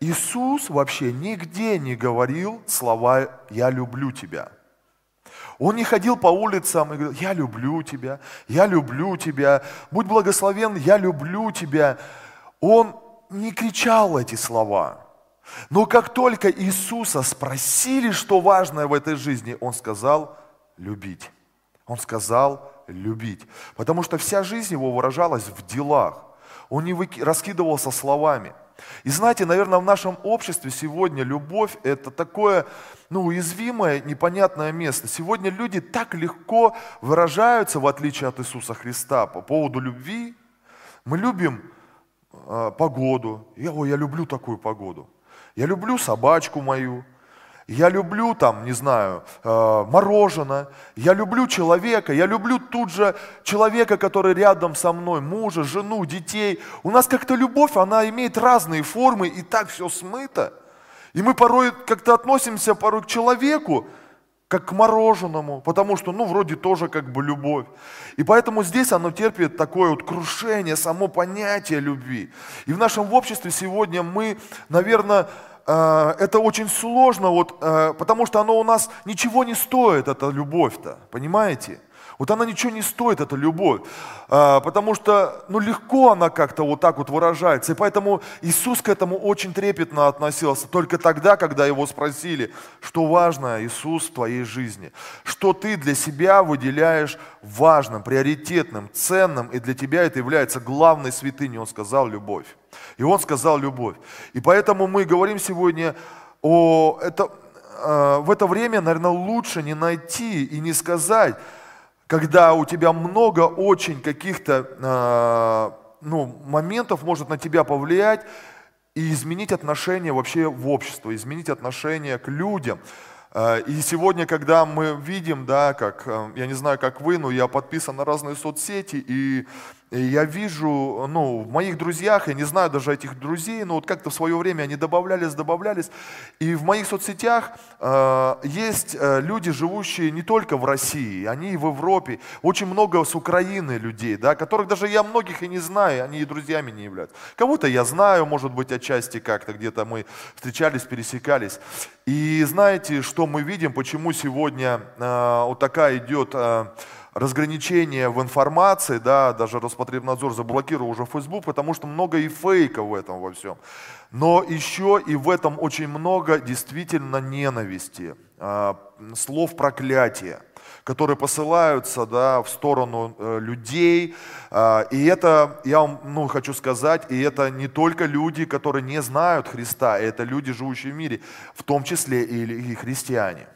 Иисус вообще нигде не говорил слова «я люблю тебя». Он не ходил по улицам и говорил, я люблю тебя, я люблю тебя, будь благословен, я люблю тебя. Он не кричал эти слова. Но как только Иисуса спросили, что важное в этой жизни, Он сказал любить. Он сказал любить. Потому что вся жизнь его выражалась в делах. Он не раскидывался словами. И знаете, наверное, в нашем обществе сегодня любовь – это такое ну, уязвимое, непонятное место. Сегодня люди так легко выражаются, в отличие от Иисуса Христа, по поводу любви. Мы любим э, погоду. Я, ой, я люблю такую погоду. Я люблю собачку мою. Я люблю там, не знаю, э, мороженое. Я люблю человека. Я люблю тут же человека, который рядом со мной, мужа, жену, детей. У нас как-то любовь, она имеет разные формы, и так все смыто. И мы порой как-то относимся порой к человеку, как к мороженому, потому что, ну, вроде тоже как бы любовь. И поэтому здесь оно терпит такое вот крушение, само понятие любви. И в нашем обществе сегодня мы, наверное, это очень сложно, вот, э, потому что оно у нас ничего не стоит, эта любовь-то, понимаете? Вот она ничего не стоит, эта любовь, э, потому что ну, легко она как-то вот так вот выражается. И поэтому Иисус к этому очень трепетно относился. Только тогда, когда его спросили, что важно, Иисус, в твоей жизни, что ты для себя выделяешь важным, приоритетным, ценным, и для тебя это является главной святыней, он сказал, любовь. И он сказал любовь. И поэтому мы говорим сегодня о... Это, э, в это время, наверное, лучше не найти и не сказать, когда у тебя много очень каких-то э, ну, моментов может на тебя повлиять и изменить отношение вообще в общество, изменить отношение к людям. Э, и сегодня, когда мы видим, да, как, э, я не знаю, как вы, но я подписан на разные соцсети, и я вижу, ну, в моих друзьях, я не знаю даже этих друзей, но вот как-то в свое время они добавлялись, добавлялись. И в моих соцсетях э, есть э, люди, живущие не только в России, они и в Европе. Очень много с Украины людей, да, которых даже я многих и не знаю, они и друзьями не являются. Кого-то я знаю, может быть, отчасти как-то где-то мы встречались, пересекались. И знаете, что мы видим, почему сегодня э, вот такая идет... Э, разграничение в информации, да, даже Роспотребнадзор заблокировал уже Facebook, потому что много и фейка в этом во всем. Но еще и в этом очень много действительно ненависти, э, слов проклятия, которые посылаются да, в сторону э, людей. Э, и это, я вам ну, хочу сказать, и это не только люди, которые не знают Христа, это люди, живущие в мире, в том числе и, и христиане.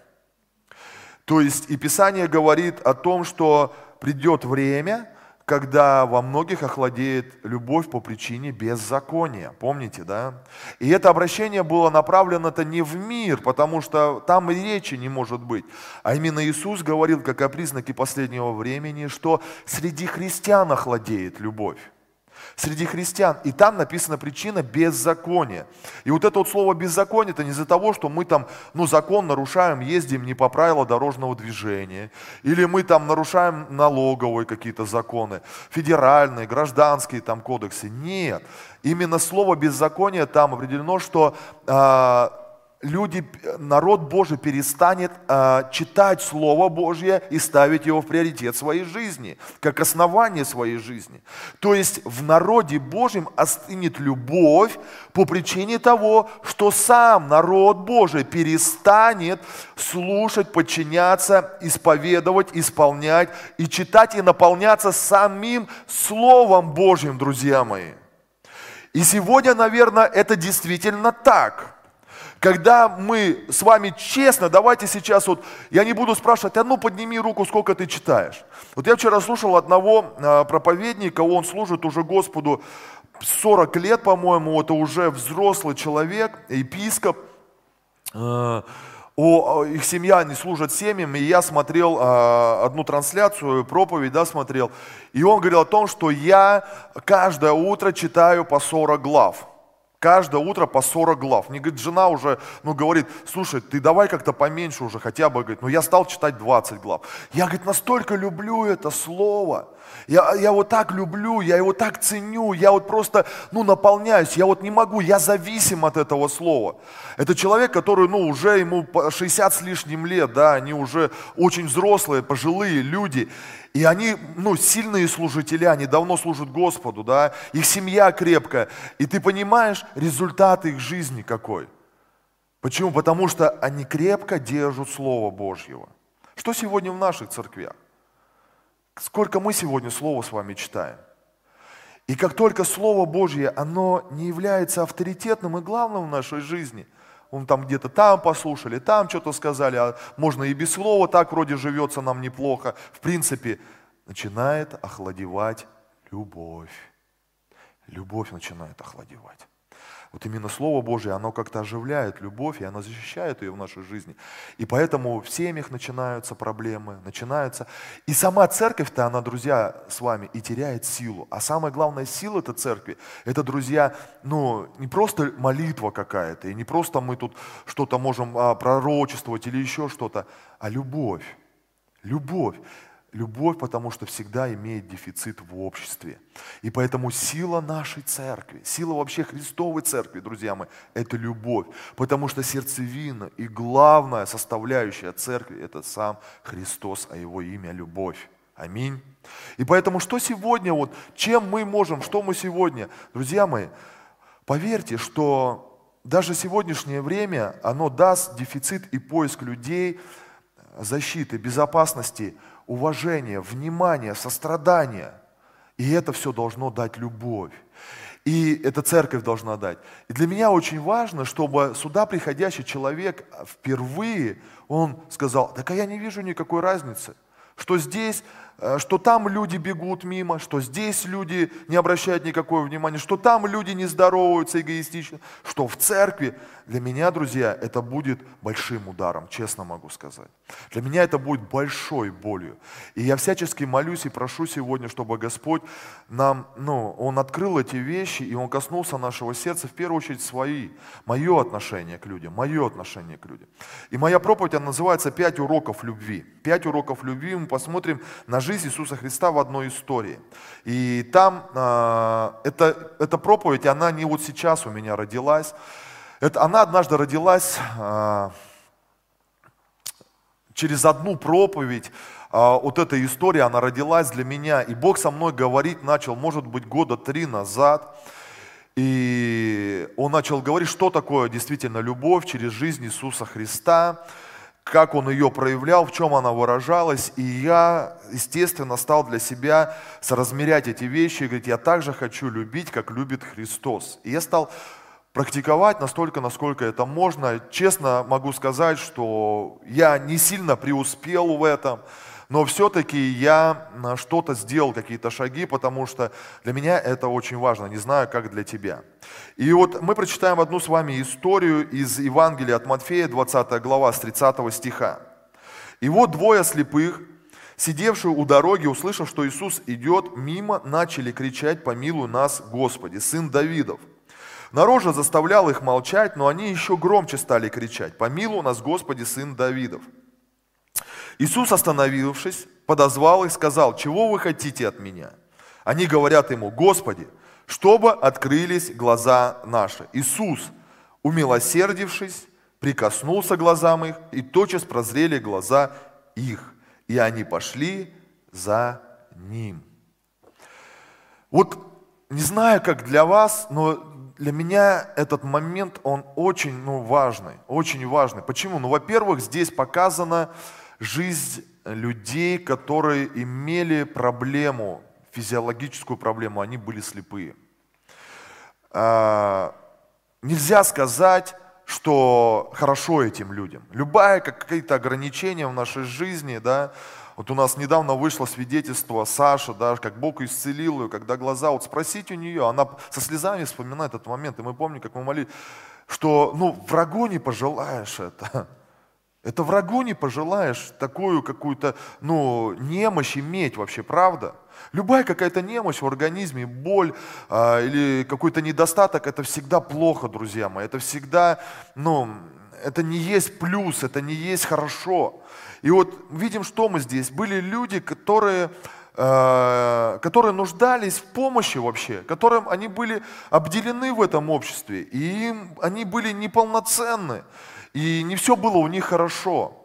То есть и Писание говорит о том, что придет время, когда во многих охладеет любовь по причине беззакония. Помните, да? И это обращение было направлено-то не в мир, потому что там и речи не может быть. А именно Иисус говорил, как о признаке последнего времени, что среди христиан охладеет любовь среди христиан. И там написана причина беззакония. И вот это вот слово беззаконие, это не из-за того, что мы там, ну, закон нарушаем, ездим не по правилам дорожного движения, или мы там нарушаем налоговые какие-то законы, федеральные, гражданские там кодексы. Нет. Именно слово беззаконие там определено, что э, люди, народ Божий перестанет э, читать Слово Божье и ставить его в приоритет своей жизни, как основание своей жизни. То есть в народе Божьем остынет любовь по причине того, что сам народ Божий перестанет слушать, подчиняться, исповедовать, исполнять и читать и наполняться самим Словом Божьим, друзья мои. И сегодня, наверное, это действительно так – когда мы с вами честно, давайте сейчас вот, я не буду спрашивать, а ну подними руку, сколько ты читаешь. Вот я вчера слушал одного а, проповедника, он служит уже Господу 40 лет, по-моему, это уже взрослый человек, епископ. Э, о, их семья, они служат семьям, и я смотрел э, одну трансляцию, проповедь, да, смотрел, и он говорил о том, что я каждое утро читаю по 40 глав. Каждое утро по 40 глав. Мне, говорит, жена уже, ну, говорит, слушай, ты давай как-то поменьше уже, хотя бы, говорит, ну, я стал читать 20 глав. Я, говорит, настолько люблю это слово. Я, я вот так люблю, я его так ценю, я вот просто, ну, наполняюсь, я вот не могу, я зависим от этого слова. Это человек, который, ну, уже ему 60 с лишним лет, да, они уже очень взрослые, пожилые люди. И они, ну, сильные служители, они давно служат Господу, да, их семья крепкая. И ты понимаешь результат их жизни какой. Почему? Потому что они крепко держат Слово Божьего. Что сегодня в наших церквях? Сколько мы сегодня Слово с вами читаем? И как только Слово Божье, оно не является авторитетным и главным в нашей жизни, он там где-то там послушали, там что-то сказали, а можно и без слова, так вроде живется нам неплохо. В принципе, начинает охладевать любовь. Любовь начинает охладевать. Вот именно Слово Божье, оно как-то оживляет любовь, и оно защищает ее в нашей жизни. И поэтому в семьях начинаются проблемы, начинаются. И сама церковь-то, она, друзья, с вами и теряет силу. А самая главная сила этой церкви, это, друзья, ну, не просто молитва какая-то, и не просто мы тут что-то можем а, пророчествовать или еще что-то, а любовь. Любовь. Любовь, потому что всегда имеет дефицит в обществе. И поэтому сила нашей церкви, сила вообще Христовой церкви, друзья мои, это любовь. Потому что сердцевина и главная составляющая церкви – это сам Христос, а его имя – любовь. Аминь. И поэтому что сегодня, вот, чем мы можем, что мы сегодня? Друзья мои, поверьте, что даже сегодняшнее время, оно даст дефицит и поиск людей, защиты, безопасности – уважение, внимание, сострадание. И это все должно дать любовь. И эта церковь должна дать. И для меня очень важно, чтобы сюда приходящий человек впервые, он сказал, так а я не вижу никакой разницы, что здесь Э, что там люди бегут мимо, что здесь люди не обращают никакого внимания, что там люди не здороваются эгоистично, что в церкви. Для меня, друзья, это будет большим ударом, честно могу сказать. Для меня это будет большой болью. И я всячески молюсь и прошу сегодня, чтобы Господь нам, ну, Он открыл эти вещи, и Он коснулся нашего сердца, в первую очередь свои, мое отношение к людям, мое отношение к людям. И моя проповедь, она называется «Пять уроков любви». Пять уроков любви мы посмотрим на жизнь Иисуса Христа в одной истории. И там э, это, эта проповедь, она не вот сейчас у меня родилась. Это, она однажды родилась э, через одну проповедь. Э, вот эта история, она родилась для меня. И Бог со мной говорить начал, может быть, года три назад. И он начал говорить, что такое действительно любовь через жизнь Иисуса Христа как он ее проявлял, в чем она выражалась. И я, естественно, стал для себя соразмерять эти вещи и говорить, я также хочу любить, как любит Христос. И я стал практиковать настолько, насколько это можно. Честно могу сказать, что я не сильно преуспел в этом, но все-таки я что-то сделал, какие-то шаги, потому что для меня это очень важно, не знаю, как для тебя. И вот мы прочитаем одну с вами историю из Евангелия от Матфея, 20 глава, с 30 стиха. И вот двое слепых, сидевшие у дороги, услышав, что Иисус идет мимо, начали кричать «Помилуй нас, Господи, Сын Давидов». Народ же заставлял их молчать, но они еще громче стали кричать «Помилуй нас, Господи, Сын Давидов». Иисус, остановившись, подозвал и сказал, чего вы хотите от меня? Они говорят ему, Господи, чтобы открылись глаза наши. Иисус, умилосердившись, прикоснулся глазам их, и тотчас прозрели глаза их, и они пошли за ним. Вот не знаю, как для вас, но для меня этот момент, он очень ну, важный, очень важный. Почему? Ну, во-первых, здесь показано, жизнь людей, которые имели проблему, физиологическую проблему, они были слепые. А, нельзя сказать, что хорошо этим людям. Любая какие-то ограничения в нашей жизни, да, вот у нас недавно вышло свидетельство Саши, да, как Бог исцелил ее, когда глаза, вот спросите у нее, она со слезами вспоминает этот момент, и мы помним, как мы молились, что, ну, врагу не пожелаешь это. Это врагу не пожелаешь такую какую-то, ну, немощь иметь вообще, правда? Любая какая-то немощь в организме, боль а, или какой-то недостаток, это всегда плохо, друзья мои. Это всегда, ну, это не есть плюс, это не есть хорошо. И вот видим, что мы здесь. Были люди, которые, э, которые нуждались в помощи вообще, которым они были обделены в этом обществе, и им, они были неполноценны, и не все было у них хорошо.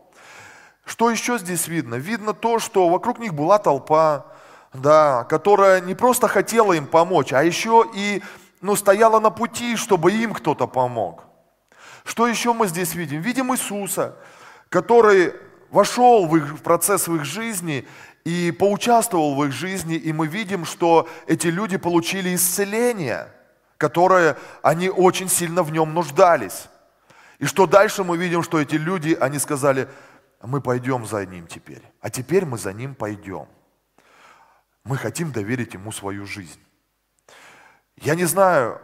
Что еще здесь видно? Видно то, что вокруг них была толпа, да, которая не просто хотела им помочь, а еще и ну, стояла на пути, чтобы им кто-то помог. Что еще мы здесь видим? Видим Иисуса, который вошел в, их, в процесс в их жизни и поучаствовал в их жизни, и мы видим, что эти люди получили исцеление, которое они очень сильно в нем нуждались. И что дальше мы видим, что эти люди, они сказали, мы пойдем за ним теперь, а теперь мы за ним пойдем. Мы хотим доверить ему свою жизнь. Я не знаю,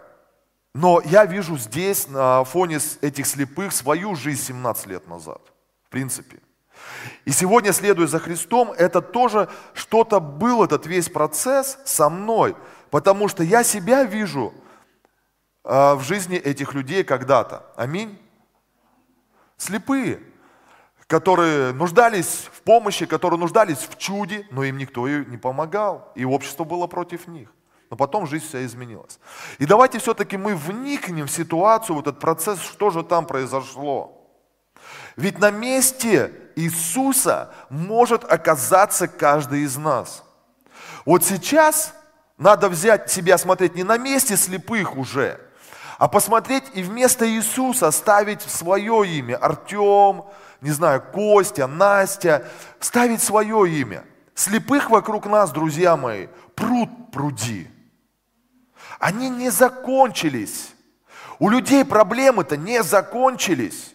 но я вижу здесь на фоне этих слепых свою жизнь 17 лет назад, в принципе. И сегодня, следуя за Христом, это тоже что-то был, этот весь процесс со мной, потому что я себя вижу э, в жизни этих людей когда-то. Аминь. Слепые, которые нуждались в помощи, которые нуждались в чуде, но им никто не помогал, и общество было против них. Но потом жизнь вся изменилась. И давайте все-таки мы вникнем в ситуацию, в этот процесс, что же там произошло. Ведь на месте Иисуса может оказаться каждый из нас. Вот сейчас надо взять себя, смотреть не на месте слепых уже, а посмотреть и вместо Иисуса ставить свое имя. Артем, не знаю, Костя, Настя, ставить свое имя. Слепых вокруг нас, друзья мои, пруд пруди. Они не закончились. У людей проблемы-то не закончились.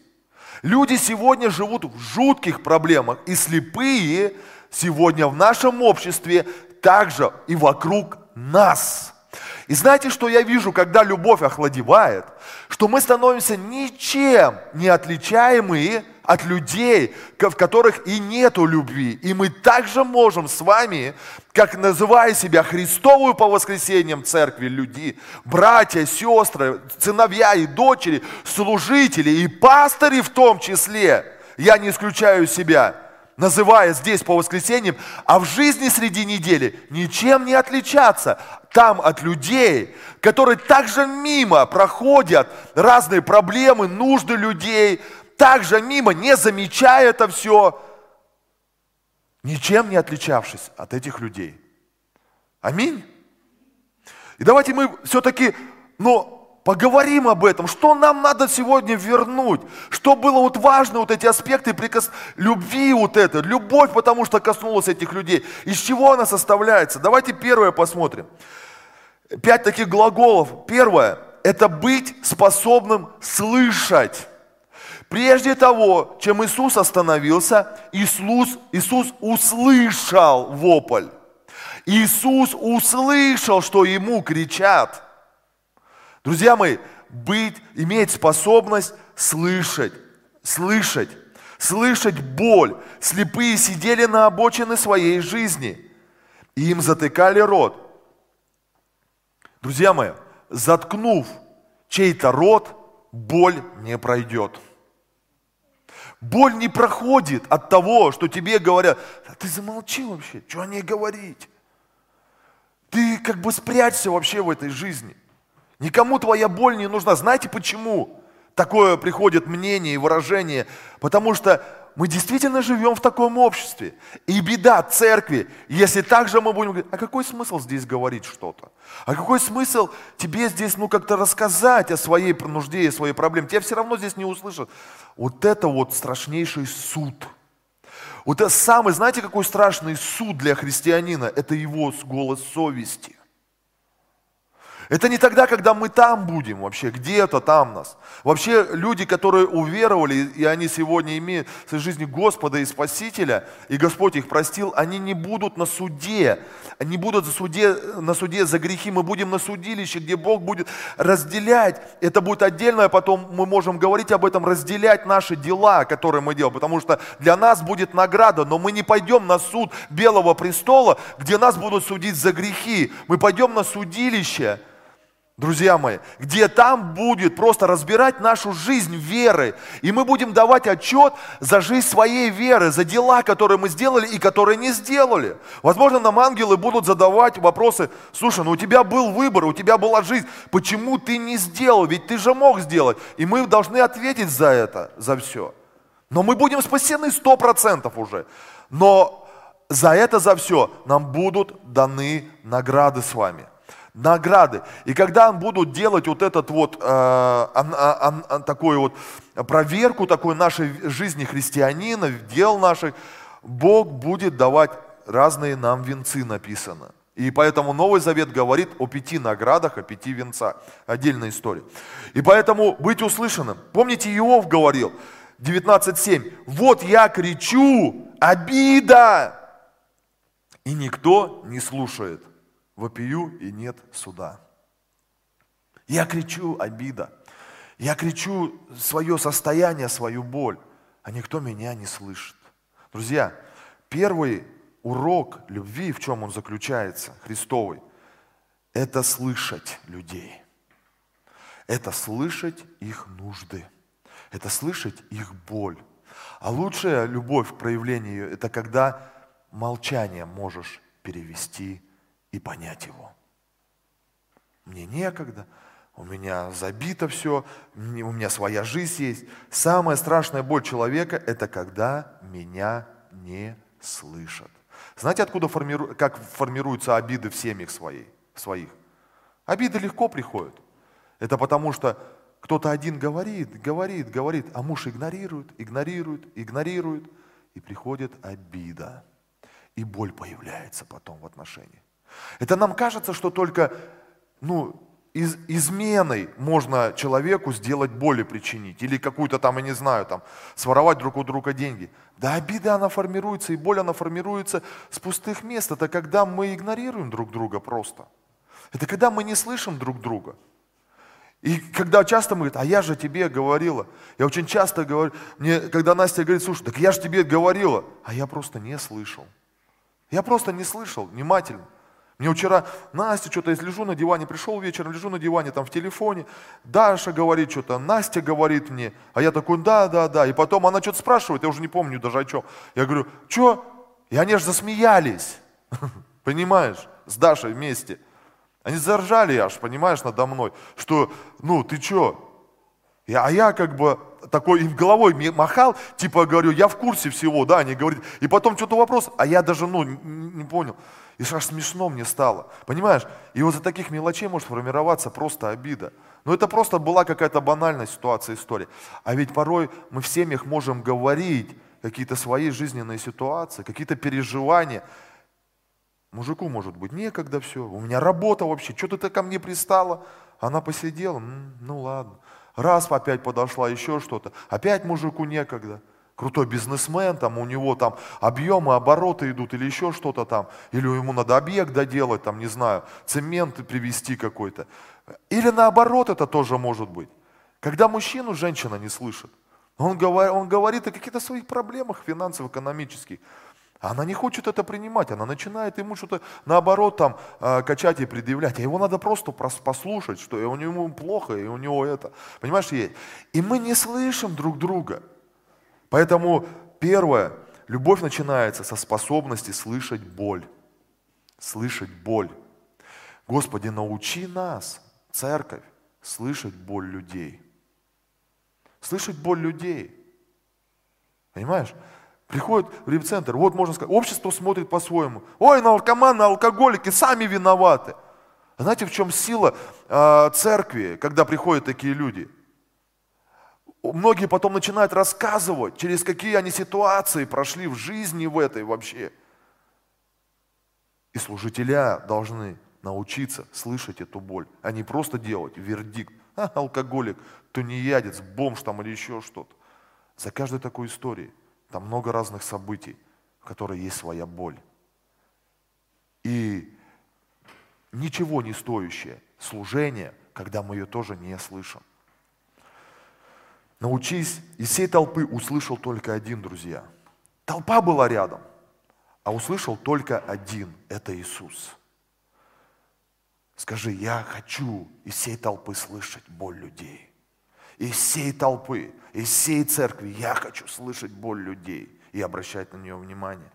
Люди сегодня живут в жутких проблемах, и слепые сегодня в нашем обществе также и вокруг нас. И знаете, что я вижу, когда любовь охладевает? Что мы становимся ничем не отличаемые от людей, в которых и нету любви. И мы также можем с вами, как называя себя Христовую по воскресеньям церкви люди, братья, сестры, сыновья и дочери, служители и пастыри в том числе, я не исключаю себя, называя здесь по воскресеньям, а в жизни среди недели ничем не отличаться там от людей, которые также мимо проходят разные проблемы, нужды людей, также мимо, не замечая это все, ничем не отличавшись от этих людей. Аминь. И давайте мы все-таки, ну, поговорим об этом, что нам надо сегодня вернуть, что было вот важно, вот эти аспекты прикос... любви вот это, любовь, потому что коснулась этих людей, из чего она составляется. Давайте первое посмотрим. Пять таких глаголов. Первое – это быть способным слышать. Прежде того, чем Иисус остановился, Иисус, Иисус услышал вопль. Иисус услышал, что ему кричат. Друзья мои, быть, иметь способность слышать, слышать, слышать боль. Слепые сидели на обочине своей жизни, и им затыкали рот. Друзья мои, заткнув чей-то рот, боль не пройдет. Боль не проходит от того, что тебе говорят, а ты замолчи вообще, что о ней говорить? Ты как бы спрячься вообще в этой жизни. Никому твоя боль не нужна. Знаете почему? Такое приходит мнение и выражение. Потому что мы действительно живем в таком обществе. И беда церкви, если так же мы будем говорить, а какой смысл здесь говорить что-то? А какой смысл тебе здесь, ну, как-то рассказать о своей нужде и своей проблеме? Тебя все равно здесь не услышат. Вот это вот страшнейший суд. Вот это самый, знаете, какой страшный суд для христианина? Это его голос совести. Это не тогда, когда мы там будем вообще, где-то там нас. Вообще люди, которые уверовали, и они сегодня имеют в своей жизни Господа и Спасителя, и Господь их простил, они не будут на суде, они будут на суде, на суде за грехи, мы будем на судилище, где Бог будет разделять. Это будет отдельно, потом мы можем говорить об этом, разделять наши дела, которые мы делаем, потому что для нас будет награда, но мы не пойдем на суд Белого престола, где нас будут судить за грехи. Мы пойдем на судилище, друзья мои, где там будет просто разбирать нашу жизнь веры. И мы будем давать отчет за жизнь своей веры, за дела, которые мы сделали и которые не сделали. Возможно, нам ангелы будут задавать вопросы, слушай, ну у тебя был выбор, у тебя была жизнь, почему ты не сделал, ведь ты же мог сделать. И мы должны ответить за это, за все. Но мы будем спасены сто процентов уже. Но за это, за все нам будут даны награды с вами – награды. И когда будут делать вот этот вот, э, а, а, такую вот проверку такой нашей жизни христианина, дел наших, Бог будет давать разные нам венцы написано. И поэтому Новый Завет говорит о пяти наградах, о пяти венцах. Отдельная история. И поэтому быть услышанным. Помните, Иов говорил, 19.7, вот я кричу, обида, и никто не слушает вопию и нет суда. Я кричу обида. Я кричу свое состояние, свою боль, а никто меня не слышит. Друзья, первый урок любви, в чем он заключается, Христовый, это слышать людей. Это слышать их нужды. Это слышать их боль. А лучшая любовь к проявлению – это когда молчание можешь перевести и понять его. Мне некогда, у меня забито все, у меня своя жизнь есть. Самая страшная боль человека – это когда меня не слышат. Знаете, откуда формиру... как формируются обиды в семьях своих? своих? Обиды легко приходят. Это потому что кто-то один говорит, говорит, говорит, а муж игнорирует, игнорирует, игнорирует, и приходит обида. И боль появляется потом в отношениях. Это нам кажется, что только ну, из, изменой можно человеку сделать боль и причинить. Или какую-то там, я не знаю, там, своровать друг у друга деньги. Да обида, она формируется, и боль, она формируется с пустых мест. Это когда мы игнорируем друг друга просто. Это когда мы не слышим друг друга. И когда часто мы говорим, а я же тебе говорила. Я очень часто говорю, мне, когда Настя говорит, слушай, так я же тебе говорила. А я просто не слышал. Я просто не слышал внимательно. Мне вчера Настя что-то, я лежу на диване, пришел вечером, лежу на диване, там в телефоне, Даша говорит что-то, Настя говорит мне, а я такой, да, да, да. И потом она что-то спрашивает, я уже не помню даже о чем. Я говорю, что? И они аж засмеялись, понимаешь, с Дашей вместе. Они заржали аж, понимаешь, надо мной, что, ну, ты что? Я, а я как бы такой им головой махал, типа говорю, я в курсе всего, да, они говорят. И потом что-то вопрос, а я даже, ну, не понял. И аж смешно мне стало. Понимаешь? И вот за таких мелочей может формироваться просто обида. Но это просто была какая-то банальная ситуация, история. А ведь порой мы в семьях можем говорить какие-то свои жизненные ситуации, какие-то переживания. Мужику может быть некогда все, у меня работа вообще, что ты ко мне пристала? Она посидела, ну ладно. Раз опять подошла, еще что-то, опять мужику некогда крутой бизнесмен, там у него там объемы, обороты идут или еще что-то там, или ему надо объект доделать, там, не знаю, цемент привезти какой-то. Или наоборот это тоже может быть. Когда мужчину женщина не слышит, он говорит, он говорит о каких-то своих проблемах финансово экономических, а она не хочет это принимать, она начинает ему что-то наоборот там э, качать и предъявлять. А его надо просто послушать, что у него плохо, и у него это. Понимаешь, есть. И мы не слышим друг друга. Поэтому первое, любовь начинается со способности слышать боль. Слышать боль. Господи, научи нас, церковь, слышать боль людей. Слышать боль людей. Понимаешь? Приходит в репцентр, вот можно сказать, общество смотрит по-своему. Ой, наркоманы, алкоголики, сами виноваты. Знаете, в чем сила э, церкви, когда приходят такие люди? многие потом начинают рассказывать, через какие они ситуации прошли в жизни в этой вообще. И служителя должны научиться слышать эту боль, а не просто делать вердикт. А, алкоголик, тунеядец, бомж там или еще что-то. За каждой такой историей там много разных событий, в которой есть своя боль. И ничего не стоящее служение, когда мы ее тоже не слышим. Научись, из всей толпы услышал только один, друзья. Толпа была рядом, а услышал только один, это Иисус. Скажи, я хочу из всей толпы слышать боль людей. Из всей толпы, из всей церкви я хочу слышать боль людей и обращать на нее внимание.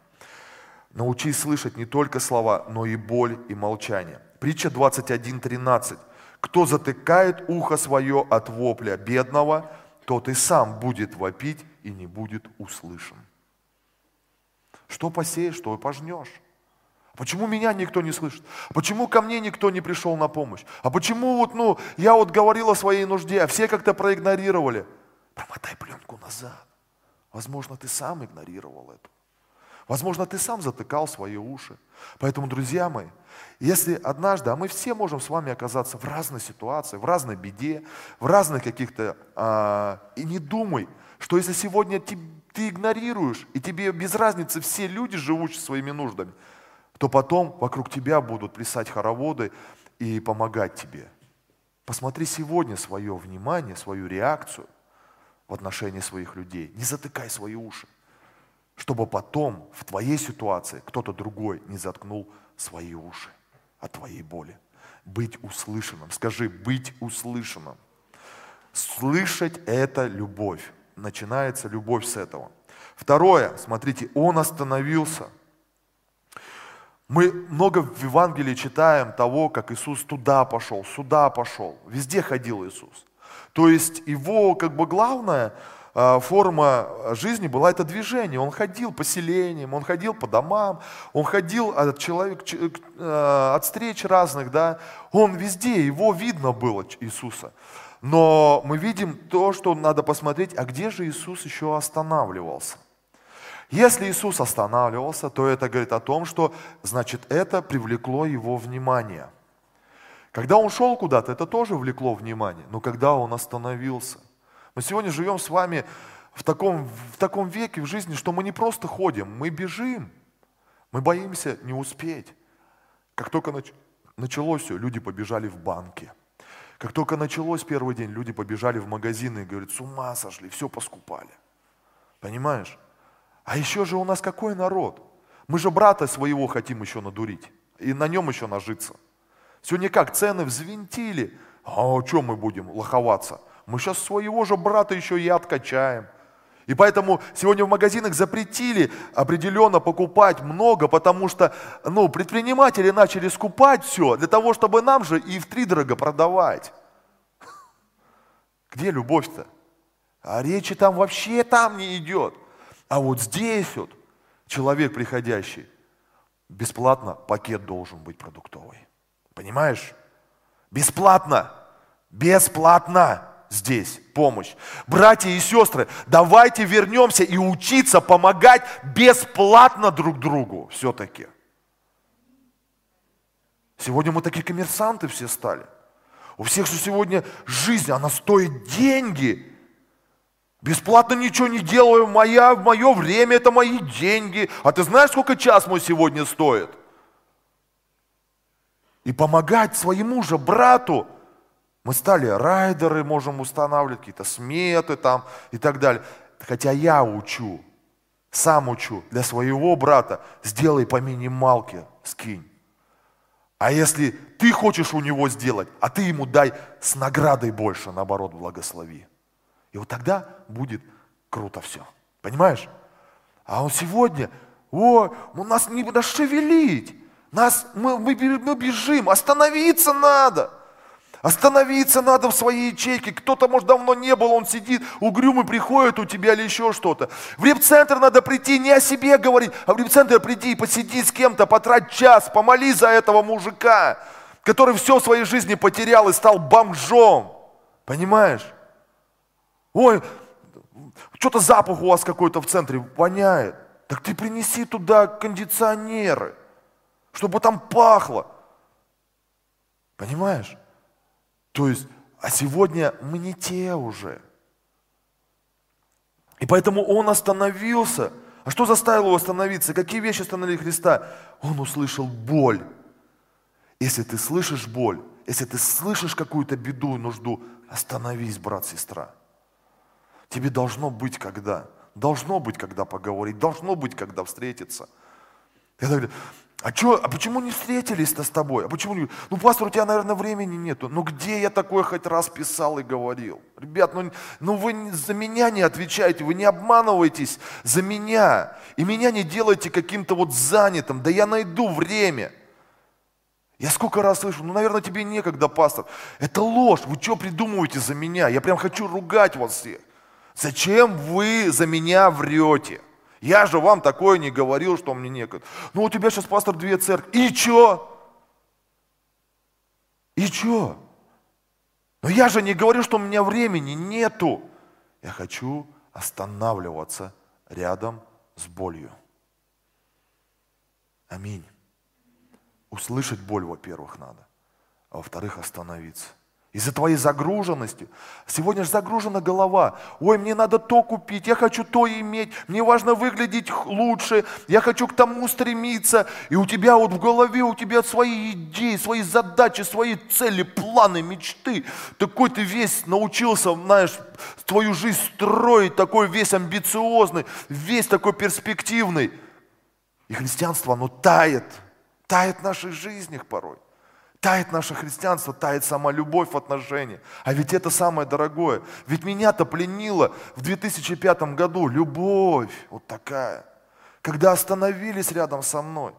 Научись слышать не только слова, но и боль и молчание. Притча 21.13. Кто затыкает ухо свое от вопля бедного, тот и сам будет вопить и не будет услышан. Что посеешь, что и пожнешь. Почему меня никто не слышит? Почему ко мне никто не пришел на помощь? А почему вот, ну, я вот говорил о своей нужде, а все как-то проигнорировали? Промотай пленку назад. Возможно, ты сам игнорировал это. Возможно, ты сам затыкал свои уши. Поэтому, друзья мои, если однажды, а мы все можем с вами оказаться в разной ситуации, в разной беде, в разных каких-то... А, и не думай, что если сегодня ты, ты игнорируешь, и тебе без разницы все люди, живущие своими нуждами, то потом вокруг тебя будут плясать хороводы и помогать тебе. Посмотри сегодня свое внимание, свою реакцию в отношении своих людей. Не затыкай свои уши чтобы потом в твоей ситуации кто-то другой не заткнул свои уши от твоей боли. Быть услышанным. Скажи, быть услышанным. Слышать – это любовь. Начинается любовь с этого. Второе, смотрите, он остановился. Мы много в Евангелии читаем того, как Иисус туда пошел, сюда пошел. Везде ходил Иисус. То есть его как бы главное – а, форма жизни была это движение. Он ходил по селениям, он ходил по домам, он ходил от, человек, э, от встреч разных, да. Он везде, его видно было, Иисуса. Но мы видим то, что надо посмотреть, а где же Иисус еще останавливался? Если Иисус останавливался, то это говорит о том, что, значит, это привлекло его внимание. Когда он шел куда-то, это тоже влекло внимание, но когда он остановился – мы сегодня живем с вами в таком, в таком веке в жизни, что мы не просто ходим, мы бежим. Мы боимся не успеть. Как только нач... началось все, люди побежали в банки. Как только началось первый день, люди побежали в магазины и говорят, с ума сошли, все поскупали. Понимаешь? А еще же у нас какой народ? Мы же брата своего хотим еще надурить и на нем еще нажиться. Сегодня как, цены взвинтили, а о чем мы будем лоховаться? мы сейчас своего же брата еще и откачаем. И поэтому сегодня в магазинах запретили определенно покупать много, потому что ну, предприниматели начали скупать все для того, чтобы нам же и в три дорого продавать. Где любовь-то? А речи там вообще там не идет. А вот здесь вот человек приходящий, бесплатно пакет должен быть продуктовый. Понимаешь? Бесплатно. Бесплатно здесь помощь. Братья и сестры, давайте вернемся и учиться помогать бесплатно друг другу все-таки. Сегодня мы такие коммерсанты все стали. У всех же сегодня жизнь, она стоит деньги. Бесплатно ничего не делаю, моя, мое время это мои деньги. А ты знаешь, сколько час мой сегодня стоит? И помогать своему же брату – мы стали райдеры, можем устанавливать какие-то сметы там и так далее. Хотя я учу, сам учу для своего брата, сделай по минималке, скинь. А если ты хочешь у него сделать, а ты ему дай с наградой больше, наоборот, благослови. И вот тогда будет круто все. Понимаешь? А он сегодня, о, у нас не шевелить. Нас, мы, мы, мы бежим, остановиться надо. Остановиться надо в своей ячейке. Кто-то, может, давно не был, он сидит, угрюмый приходит у тебя или еще что-то. В репцентр надо прийти, не о себе говорить, а в репцентр прийти и посидеть с кем-то, потрать час, помоли за этого мужика, который все в своей жизни потерял и стал бомжом. Понимаешь? Ой, что-то запах у вас какой-то в центре воняет. Так ты принеси туда кондиционеры, чтобы там пахло. Понимаешь? То есть, а сегодня мы не те уже. И поэтому он остановился. А что заставило его остановиться? Какие вещи остановили Христа? Он услышал боль. Если ты слышишь боль, если ты слышишь какую-то беду и нужду, остановись, брат, сестра. Тебе должно быть когда. Должно быть, когда поговорить. Должно быть, когда встретиться. Я говорю, а, чё, а почему не встретились-то с тобой? А почему не? Ну, пастор, у тебя, наверное, времени нету. Ну, где я такое хоть раз писал и говорил? Ребят, ну, ну вы за меня не отвечаете, вы не обманываетесь за меня. И меня не делайте каким-то вот занятым. Да я найду время. Я сколько раз слышу, ну, наверное, тебе некогда, пастор. Это ложь. Вы что придумываете за меня? Я прям хочу ругать вас всех. Зачем вы за меня врете? Я же вам такое не говорил, что мне некогда. Ну у тебя сейчас, пастор, две церкви. И чё? И чё? Но я же не говорю, что у меня времени нету. Я хочу останавливаться рядом с болью. Аминь. Услышать боль, во-первых, надо, а во-вторых, остановиться. Из-за твоей загруженности. Сегодня же загружена голова. Ой, мне надо то купить, я хочу то иметь, мне важно выглядеть лучше, я хочу к тому стремиться. И у тебя вот в голове, у тебя свои идеи, свои задачи, свои цели, планы, мечты. Такой ты весь научился, знаешь, твою жизнь строить, такой весь амбициозный, весь такой перспективный. И христианство, оно тает, тает в наших жизнях порой. Тает наше христианство, тает сама любовь в отношениях. А ведь это самое дорогое. Ведь меня-то пленило в 2005 году любовь вот такая. Когда остановились рядом со мной.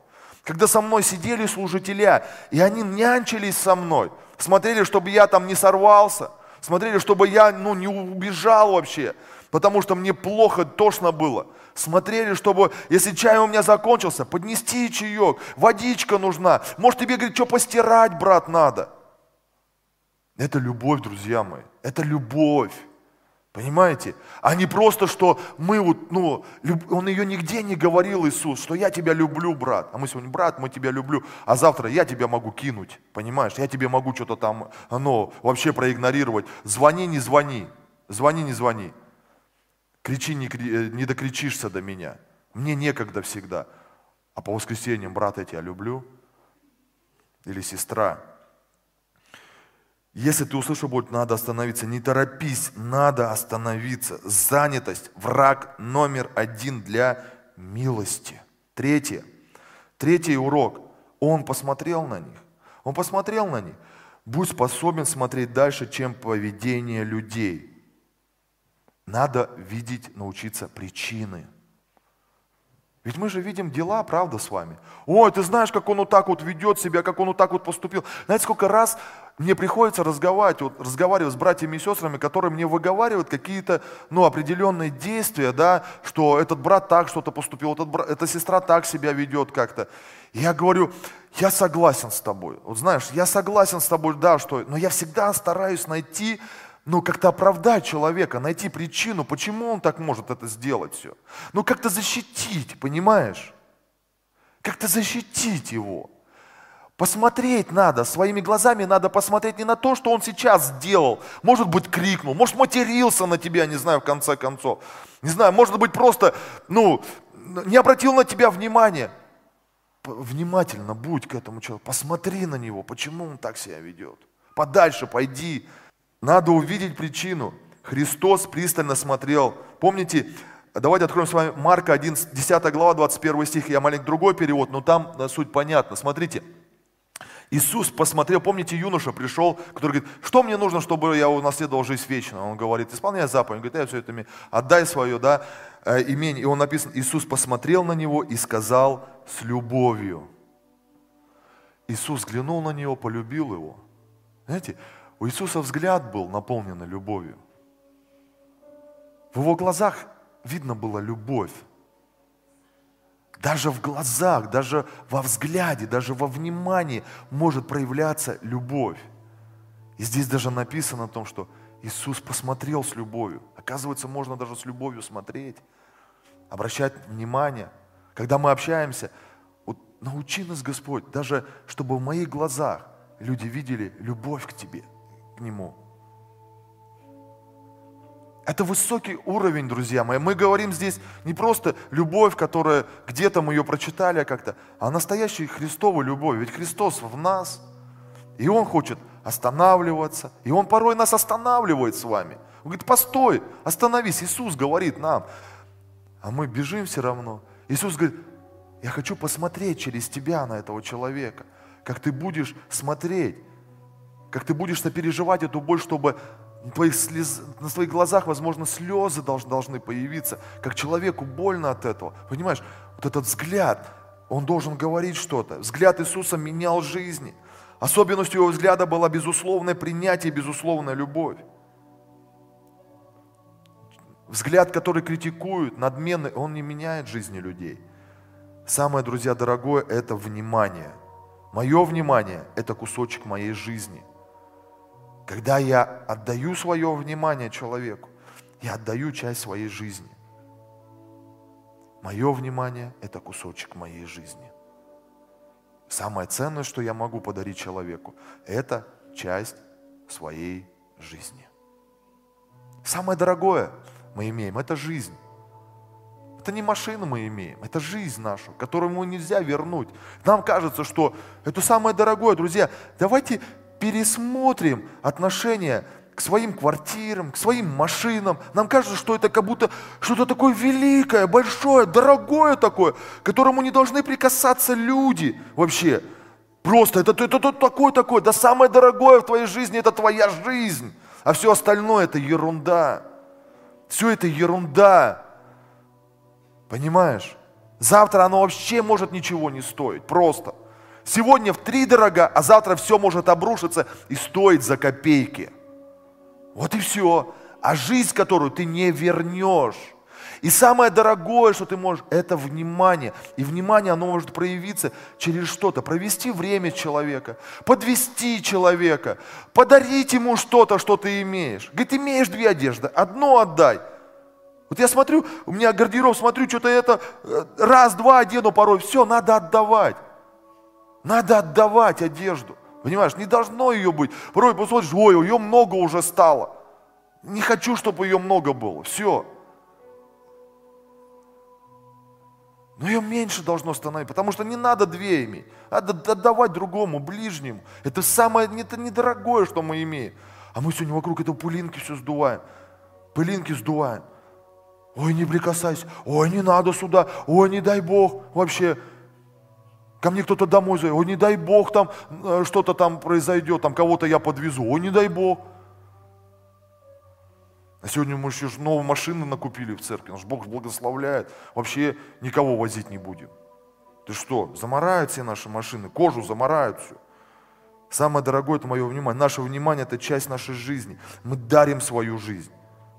Когда со мной сидели служителя, и они нянчились со мной. Смотрели, чтобы я там не сорвался. Смотрели, чтобы я ну, не убежал вообще. Потому что мне плохо, тошно было смотрели, чтобы, если чай у меня закончился, поднести чаек, водичка нужна. Может тебе, говорит, что постирать, брат, надо. Это любовь, друзья мои, это любовь. Понимаете? А не просто, что мы вот, ну, он ее нигде не говорил, Иисус, что я тебя люблю, брат. А мы сегодня, брат, мы тебя люблю, а завтра я тебя могу кинуть, понимаешь? Я тебе могу что-то там, ну, вообще проигнорировать. Звони, не звони. Звони, не звони. Кричи, не, э, не докричишься до меня. Мне некогда всегда. А по воскресеньям, брат, я тебя люблю. Или сестра. Если ты услышал боль, надо остановиться. Не торопись, надо остановиться. Занятость – враг номер один для милости. Третье. Третий урок. Он посмотрел на них. Он посмотрел на них. Будь способен смотреть дальше, чем поведение людей. Надо видеть, научиться причины. Ведь мы же видим дела, правда, с вами. Ой, ты знаешь, как он вот так вот ведет себя, как он вот так вот поступил. Знаете, сколько раз мне приходится разговаривать, вот, разговаривать с братьями и сестрами, которые мне выговаривают какие-то ну, определенные действия, да, что этот брат так что-то поступил, этот брат, эта сестра так себя ведет как-то. я говорю, я согласен с тобой. Вот знаешь, я согласен с тобой, да, что, но я всегда стараюсь найти ну, как-то оправдать человека, найти причину, почему он так может это сделать все. Ну, как-то защитить, понимаешь? Как-то защитить его. Посмотреть надо, своими глазами надо посмотреть не на то, что он сейчас сделал. Может быть, крикнул, может, матерился на тебя, не знаю, в конце концов. Не знаю, может быть, просто, ну, не обратил на тебя внимания. Внимательно будь к этому человеку, посмотри на него, почему он так себя ведет. Подальше пойди, надо увидеть причину. Христос пристально смотрел. Помните, давайте откроем с вами Марка 1, 10 глава, 21 стих. Я маленький другой перевод, но там суть понятна. Смотрите. Иисус посмотрел, помните, юноша пришел, который говорит, что мне нужно, чтобы я унаследовал жизнь вечную? Он говорит, исполняй заповедь. Он говорит, я все это имею. Отдай свое, да, э, имение. И он написан, Иисус посмотрел на него и сказал с любовью. Иисус взглянул на него, полюбил его. Знаете, у Иисуса взгляд был наполнен любовью. В его глазах видно была любовь. Даже в глазах, даже во взгляде, даже во внимании может проявляться любовь. И здесь даже написано о том, что Иисус посмотрел с любовью. Оказывается, можно даже с любовью смотреть, обращать внимание. Когда мы общаемся, вот научи нас Господь, даже чтобы в моих глазах люди видели любовь к тебе, к Нему. Это высокий уровень, друзья мои. Мы говорим здесь не просто любовь, которая где-то мы ее прочитали как-то, а настоящая Христовая любовь. Ведь Христос в нас, и Он хочет останавливаться, и Он порой нас останавливает с вами. Он говорит, постой, остановись. Иисус говорит нам, а мы бежим все равно. Иисус говорит, я хочу посмотреть через тебя на этого человека, как ты будешь смотреть, как ты будешь сопереживать эту боль, чтобы на твоих, слез, на твоих глазах, возможно, слезы должны, должны появиться, как человеку больно от этого. Понимаешь, вот этот взгляд, он должен говорить что-то. Взгляд Иисуса менял жизни. Особенностью его взгляда было безусловное принятие, безусловная любовь. Взгляд, который критикует, надменный, он не меняет жизни людей. Самое, друзья, дорогое, это внимание. Мое внимание – это кусочек моей жизни – когда я отдаю свое внимание человеку, я отдаю часть своей жизни. Мое внимание – это кусочек моей жизни. Самое ценное, что я могу подарить человеку, это часть своей жизни. Самое дорогое мы имеем – это жизнь. Это не машину мы имеем, это жизнь нашу, которую мы нельзя вернуть. Нам кажется, что это самое дорогое, друзья. Давайте пересмотрим отношение к своим квартирам, к своим машинам. Нам кажется, что это как будто что-то такое великое, большое, дорогое такое, к которому не должны прикасаться люди вообще. Просто это, это, это такое такое, да самое дорогое в твоей жизни это твоя жизнь, а все остальное это ерунда. Все это ерунда. Понимаешь? Завтра оно вообще может ничего не стоить. Просто. Сегодня в три дорога, а завтра все может обрушиться и стоить за копейки. Вот и все. А жизнь, которую ты не вернешь. И самое дорогое, что ты можешь, это внимание. И внимание, оно может проявиться через что-то. Провести время человека, подвести человека, подарить ему что-то, что ты имеешь. Говорит, имеешь две одежды, одну отдай. Вот я смотрю, у меня гардероб, смотрю, что-то это э, раз-два одену порой, все, надо отдавать. Надо отдавать одежду. Понимаешь, не должно ее быть. Порой посмотришь, ой, ее много уже стало. Не хочу, чтобы ее много было. Все. Но ее меньше должно становиться, потому что не надо две иметь. Надо отдавать другому, ближнему. Это самое, это недорогое, что мы имеем. А мы сегодня вокруг этого пылинки все сдуваем. Пылинки сдуваем. Ой, не прикасайся. Ой, не надо сюда. Ой, не дай Бог. Вообще, Ко мне кто-то домой зовет, ой, не дай Бог, там э, что-то там произойдет, там кого-то я подвезу, ой, не дай Бог. А сегодня мы еще новую машину накупили в церкви, наш Бог благословляет, вообще никого возить не будем. Ты что, заморают все наши машины, кожу заморают все. Самое дорогое это мое внимание. Наше внимание это часть нашей жизни. Мы дарим свою жизнь.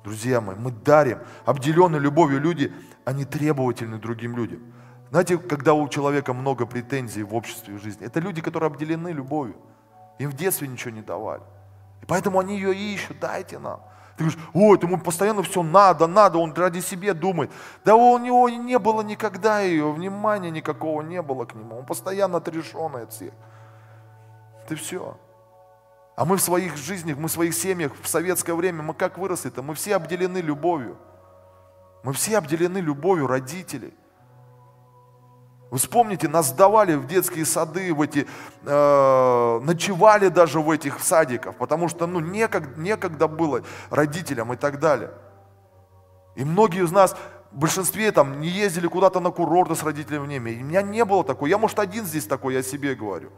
Друзья мои, мы дарим. Обделенные любовью люди, они требовательны другим людям. Знаете, когда у человека много претензий в обществе, в жизни, это люди, которые обделены любовью. Им в детстве ничего не давали. И поэтому они ее ищут, дайте нам. Ты говоришь, ой, ему постоянно все надо, надо, он ради себя думает. Да у него не было никогда ее, внимания никакого не было к нему. Он постоянно отрешенный от всех. Это все. А мы в своих жизнях, мы в своих семьях, в советское время, мы как выросли-то? Мы все обделены любовью. Мы все обделены любовью родителей. Вы вспомните, нас сдавали в детские сады, в эти, э, ночевали даже в этих садиках, потому что ну, некогда, некогда было родителям и так далее. И многие из нас, в большинстве там не ездили куда-то на курорты с родителями. Не, у меня не было такого. Я, может, один здесь такой, я себе говорю.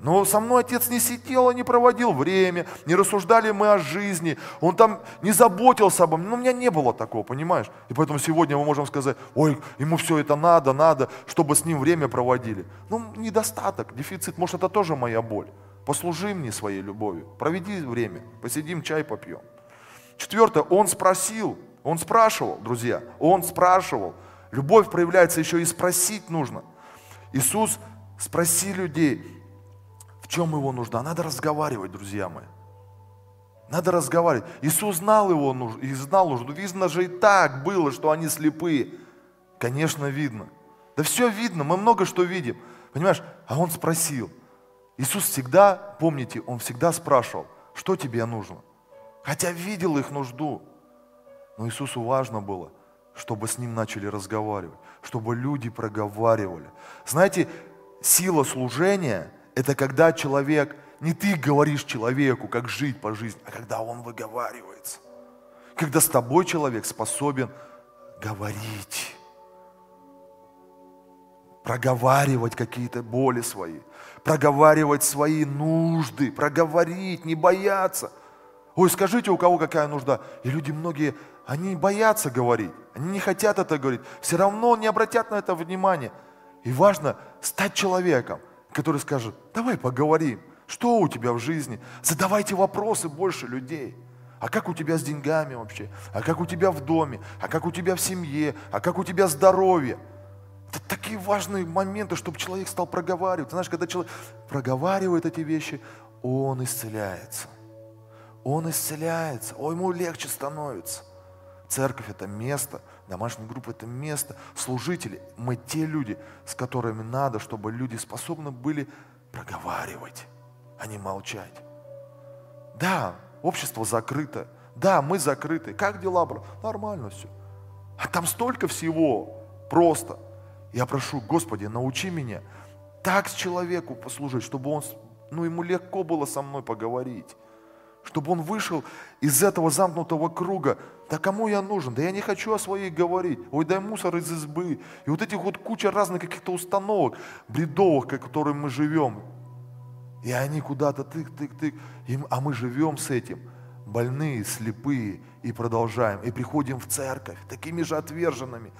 Но со мной отец не сидел, не проводил время, не рассуждали мы о жизни, он там не заботился обо мне. Но у меня не было такого, понимаешь? И поэтому сегодня мы можем сказать, ой, ему все это надо, надо, чтобы с ним время проводили. Ну, недостаток, дефицит, может, это тоже моя боль. Послужи мне своей любовью, проведи время, посидим, чай попьем. Четвертое, он спросил, он спрашивал, друзья, он спрашивал. Любовь проявляется еще и спросить нужно. Иисус, спроси людей, чем его нужда? Надо разговаривать, друзья мои. Надо разговаривать. Иисус знал его и знал нужду. Видно же и так было, что они слепые. Конечно, видно. Да все видно, мы много что видим. Понимаешь? А он спросил. Иисус всегда, помните, Он всегда спрашивал, что тебе нужно. Хотя видел их нужду. Но Иисусу важно было, чтобы с Ним начали разговаривать, чтобы люди проговаривали. Знаете, сила служения – это когда человек, не ты говоришь человеку, как жить по жизни, а когда он выговаривается. Когда с тобой человек способен говорить проговаривать какие-то боли свои, проговаривать свои нужды, проговорить, не бояться. Ой, скажите, у кого какая нужда? И люди многие, они боятся говорить, они не хотят это говорить, все равно не обратят на это внимание. И важно стать человеком, который скажет, давай поговорим, что у тебя в жизни, задавайте вопросы больше людей. А как у тебя с деньгами вообще? А как у тебя в доме? А как у тебя в семье? А как у тебя здоровье? Это такие важные моменты, чтобы человек стал проговаривать. Знаешь, когда человек проговаривает эти вещи, он исцеляется. Он исцеляется, о, ему легче становится. Церковь – это место, домашняя группа – это место, служители – мы те люди, с которыми надо, чтобы люди способны были проговаривать, а не молчать. Да, общество закрыто, да, мы закрыты. Как дела, брат? Нормально все. А там столько всего просто – я прошу, Господи, научи меня так с человеку послужить, чтобы он, ну, ему легко было со мной поговорить. Чтобы он вышел из этого замкнутого круга. Да кому я нужен? Да я не хочу о своей говорить. Ой, дай мусор из избы. И вот этих вот куча разных каких-то установок бредовых, которыми мы живем. И они куда-то тык-тык-тык. А мы живем с этим. Больные, слепые. И продолжаем. И приходим в церковь такими же отверженными.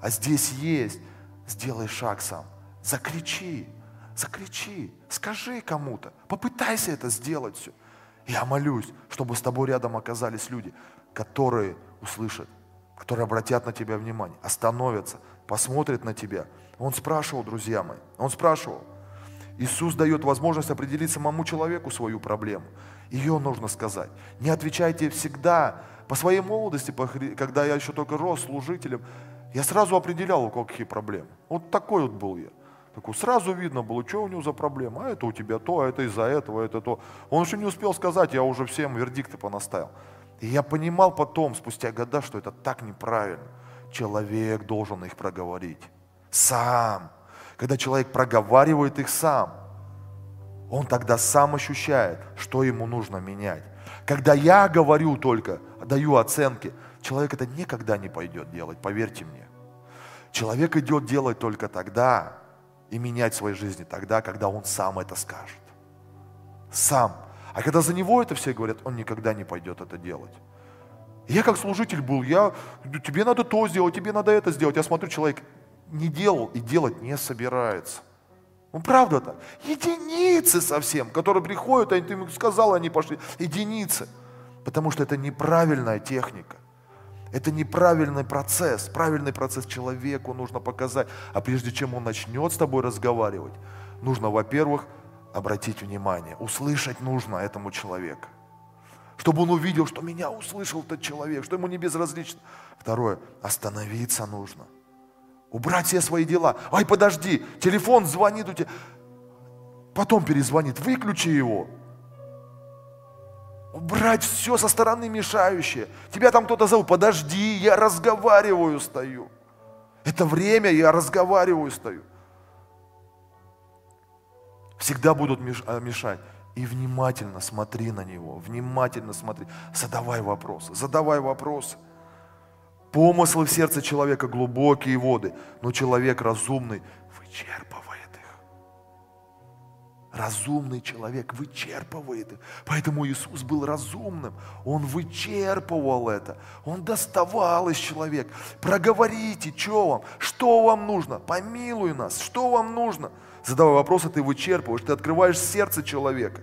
А здесь есть сделай шаг сам. Закричи, закричи, скажи кому-то, попытайся это сделать все. Я молюсь, чтобы с тобой рядом оказались люди, которые услышат, которые обратят на тебя внимание, остановятся, посмотрят на тебя. Он спрашивал, друзья мои, он спрашивал. Иисус дает возможность определить самому человеку свою проблему. Ее нужно сказать. Не отвечайте всегда. По своей молодости, когда я еще только рос служителем, я сразу определял, у кого какие проблемы. Вот такой вот был я. Такой, сразу видно было, что у него за проблема. А это у тебя то, а это из-за этого, это то. Он еще не успел сказать, я уже всем вердикты понаставил. И я понимал потом, спустя года, что это так неправильно. Человек должен их проговорить. Сам. Когда человек проговаривает их сам, он тогда сам ощущает, что ему нужно менять. Когда я говорю только, даю оценки, человек это никогда не пойдет делать, поверьте мне. Человек идет делать только тогда и менять в своей жизни тогда, когда он сам это скажет. Сам. А когда за него это все говорят, он никогда не пойдет это делать. Я как служитель был, я, тебе надо то сделать, тебе надо это сделать. Я смотрю, человек не делал и делать не собирается. Ну правда так. Единицы совсем, которые приходят, а ты им сказал, они пошли. Единицы. Потому что это неправильная техника. Это неправильный процесс. Правильный процесс человеку нужно показать. А прежде чем он начнет с тобой разговаривать, нужно, во-первых, обратить внимание. Услышать нужно этому человеку. Чтобы он увидел, что меня услышал этот человек, что ему не безразлично. Второе, остановиться нужно. Убрать все свои дела. Ай, подожди, телефон звонит у тебя. Потом перезвонит, выключи его убрать все со стороны мешающее. Тебя там кто-то зовут, подожди, я разговариваю, стою. Это время, я разговариваю, стою. Всегда будут э, мешать. И внимательно смотри на него, внимательно смотри. Задавай вопросы, задавай вопросы. Помыслы в сердце человека глубокие воды, но человек разумный вычерпывает Разумный человек вычерпывает их. Поэтому Иисус был разумным. Он вычерпывал это. Он доставал из человека. Проговорите, что вам, что вам нужно. Помилуй нас, что вам нужно. Задавая вопросы, ты вычерпываешь, ты открываешь сердце человека.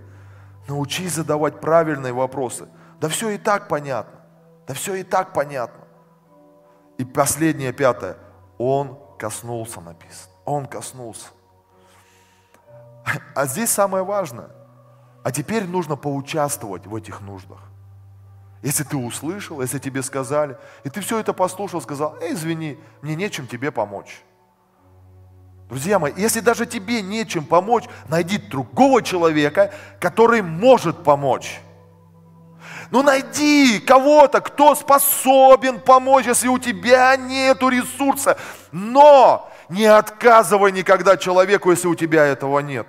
Научись задавать правильные вопросы. Да все и так понятно. Да все и так понятно. И последнее, пятое. Он коснулся, написано. Он коснулся. А здесь самое важное. А теперь нужно поучаствовать в этих нуждах. Если ты услышал, если тебе сказали, и ты все это послушал, сказал, эй, извини, мне нечем тебе помочь. Друзья мои, если даже тебе нечем помочь, найди другого человека, который может помочь. Ну найди кого-то, кто способен помочь, если у тебя нет ресурса. Но не отказывай никогда человеку, если у тебя этого нет.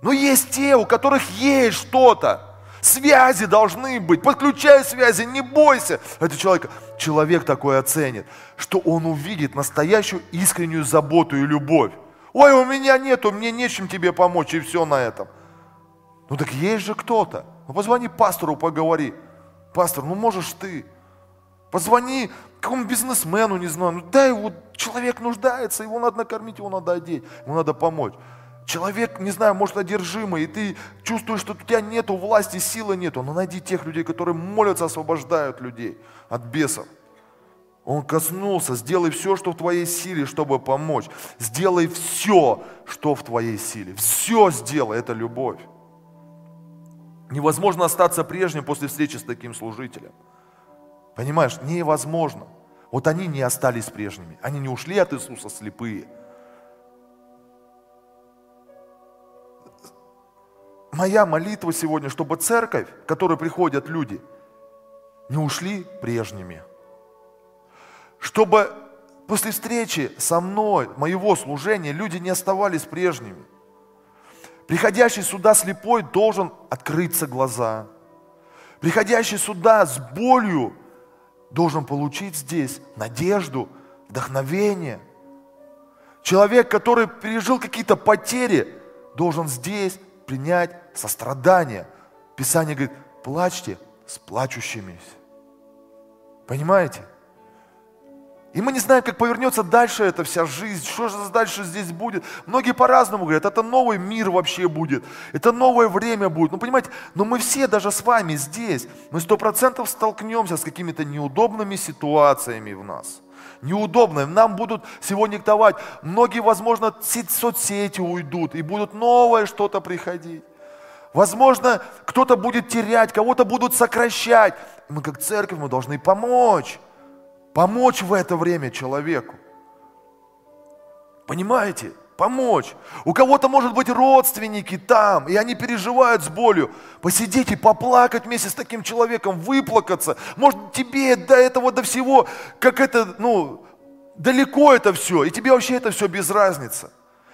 Но есть те, у которых есть что-то. Связи должны быть. Подключай связи, не бойся. Это человек, человек такой оценит, что он увидит настоящую искреннюю заботу и любовь. Ой, у меня нету, мне нечем тебе помочь, и все на этом. Ну так есть же кто-то. Ну позвони пастору, поговори. Пастор, ну можешь ты. Позвони какому бизнесмену, не знаю. Ну дай вот человек нуждается, его надо накормить, его надо одеть, ему надо помочь. Человек, не знаю, может одержимый, и ты чувствуешь, что у тебя нету власти, силы нету, но найди тех людей, которые молятся, освобождают людей от бесов. Он коснулся, сделай все, что в твоей силе, чтобы помочь. Сделай все, что в твоей силе. Все сделай, это любовь. Невозможно остаться прежним после встречи с таким служителем. Понимаешь, невозможно. Вот они не остались прежними. Они не ушли от Иисуса слепые – моя молитва сегодня, чтобы церковь, в которой приходят люди, не ушли прежними. Чтобы после встречи со мной, моего служения, люди не оставались прежними. Приходящий сюда слепой должен открыться глаза. Приходящий сюда с болью должен получить здесь надежду, вдохновение. Человек, который пережил какие-то потери, должен здесь принять сострадание. Писание говорит, плачьте с плачущими. Понимаете? И мы не знаем, как повернется дальше эта вся жизнь, что же дальше здесь будет. Многие по-разному говорят, это новый мир вообще будет, это новое время будет. Ну, понимаете, но мы все, даже с вами здесь, мы сто процентов столкнемся с какими-то неудобными ситуациями в нас. Неудобно. Нам будут сегодня диктовать. Многие, возможно, соцсети уйдут, и будут новое что-то приходить. Возможно, кто-то будет терять, кого-то будут сокращать. Мы как церковь, мы должны помочь. Помочь в это время человеку. Понимаете? Помочь. У кого-то может быть родственники там, и они переживают с болью. Посидеть и поплакать вместе с таким человеком, выплакаться. Может тебе до этого, до всего, как это, ну, далеко это все, и тебе вообще это все без разницы.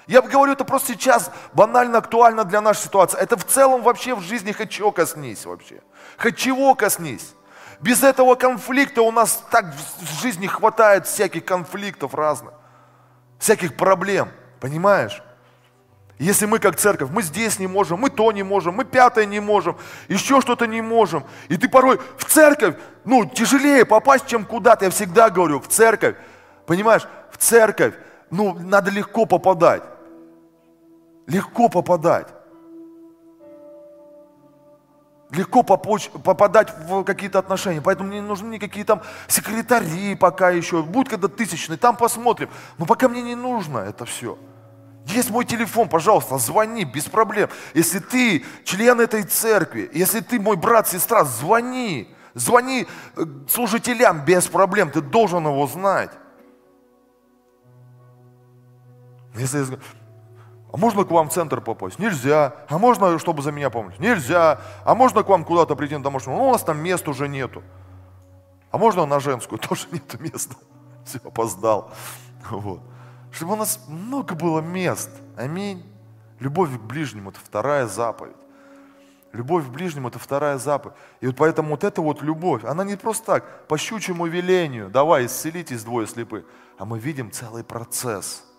Я говорю, это просто сейчас банально актуально для нашей ситуации. Это в целом вообще в жизни хоть чего коснись вообще. Хоть чего коснись. Без этого конфликта у нас так в жизни хватает всяких конфликтов разных, всяких проблем, понимаешь? Если мы как церковь, мы здесь не можем, мы то не можем, мы пятое не можем, еще что-то не можем. И ты порой в церковь, ну, тяжелее попасть, чем куда-то. Я всегда говорю, в церковь, понимаешь, в церковь, ну, надо легко попадать легко попадать. Легко попочь, попадать в какие-то отношения. Поэтому мне не нужны никакие там секретари пока еще. Будет когда тысячный, там посмотрим. Но пока мне не нужно это все. Есть мой телефон, пожалуйста, звони, без проблем. Если ты член этой церкви, если ты мой брат, сестра, звони. Звони э, служителям без проблем, ты должен его знать. Если а можно к вам в центр попасть? Нельзя. А можно, чтобы за меня помочь? Нельзя. А можно к вам куда-то прийти на домашнюю? Ну, у нас там мест уже нету. А можно на женскую? Тоже нету места. Все, опоздал. Вот. Чтобы у нас много было мест. Аминь. Любовь к ближнему – это вторая заповедь. Любовь к ближнему – это вторая заповедь. И вот поэтому вот эта вот любовь, она не просто так, по щучьему велению, давай, исцелитесь двое слепых, а мы видим целый процесс –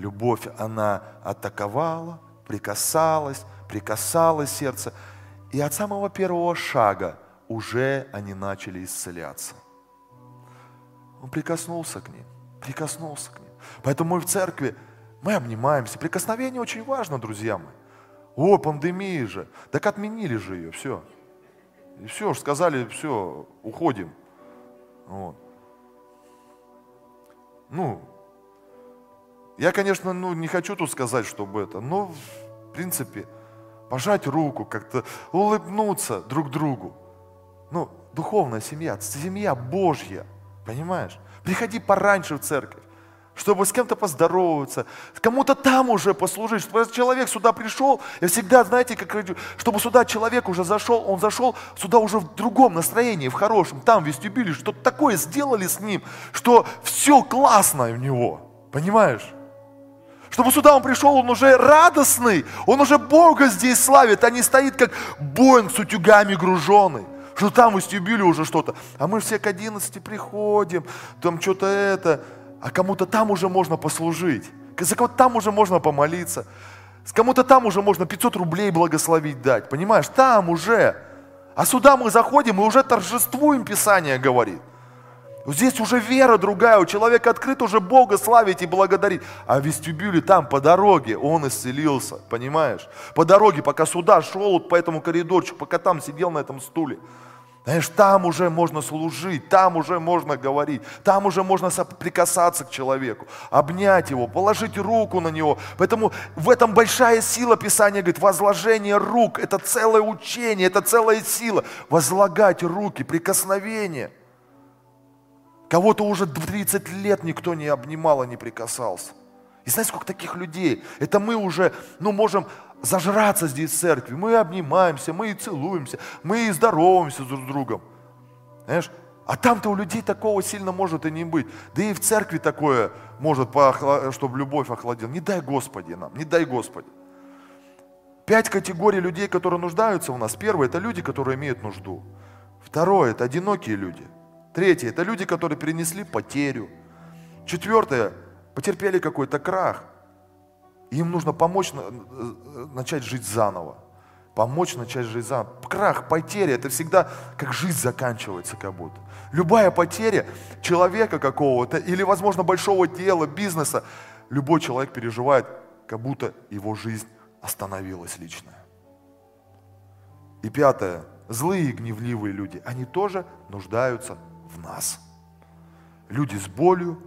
Любовь, она атаковала, прикасалась, прикасалась сердце. И от самого первого шага уже они начали исцеляться. Он прикоснулся к ним, прикоснулся к ним. Поэтому мы в церкви, мы обнимаемся. Прикосновение очень важно, друзья мои. О, пандемия же. Так отменили же ее, все. И все, сказали, все, уходим. Вот. Ну, я, конечно, ну, не хочу тут сказать, чтобы это, но, в принципе, пожать руку, как-то улыбнуться друг другу. Ну, духовная семья, семья Божья. Понимаешь? Приходи пораньше в церковь чтобы с кем-то поздороваться, кому-то там уже послужить, чтобы человек сюда пришел, я всегда, знаете, как чтобы сюда человек уже зашел, он зашел сюда уже в другом настроении, в хорошем, там в вестибюле, что-то такое сделали с ним, что все классно у него, понимаешь? Чтобы сюда он пришел, он уже радостный, он уже Бога здесь славит, а не стоит как Боинг с утюгами груженный что там вестибюле уже что-то. А мы все к 11 приходим, там что-то это а кому-то там уже можно послужить, за кого-то там уже можно помолиться, с кому-то там уже можно 500 рублей благословить дать, понимаешь, там уже. А сюда мы заходим и уже торжествуем, Писание говорит. Здесь уже вера другая, у человека открыт уже Бога славить и благодарить. А в вестибюле там по дороге он исцелился, понимаешь? По дороге, пока сюда шел вот по этому коридорчику, пока там сидел на этом стуле. Знаешь, там уже можно служить, там уже можно говорить, там уже можно прикасаться к человеку, обнять его, положить руку на него. Поэтому в этом большая сила Писания говорит, возложение рук, это целое учение, это целая сила. Возлагать руки, прикосновение. Кого-то уже 30 лет никто не обнимал и не прикасался. И знаете, сколько таких людей? Это мы уже, ну, можем зажраться здесь в церкви. Мы обнимаемся, мы и целуемся, мы и здороваемся друг с другом. Знаешь? А там-то у людей такого сильно может и не быть. Да и в церкви такое может, чтобы любовь охладила. Не дай Господи нам, не дай Господи. Пять категорий людей, которые нуждаются у нас. Первое – это люди, которые имеют нужду. Второе – это одинокие люди. Третье – это люди, которые перенесли потерю. Четвертое – потерпели какой-то крах. Им нужно помочь э, начать жить заново. Помочь начать жить заново. Крах, потеря, это всегда как жизнь заканчивается как будто. Любая потеря человека какого-то или, возможно, большого дела, бизнеса, любой человек переживает, как будто его жизнь остановилась личная. И пятое. Злые и гневливые люди, они тоже нуждаются в нас. Люди с болью,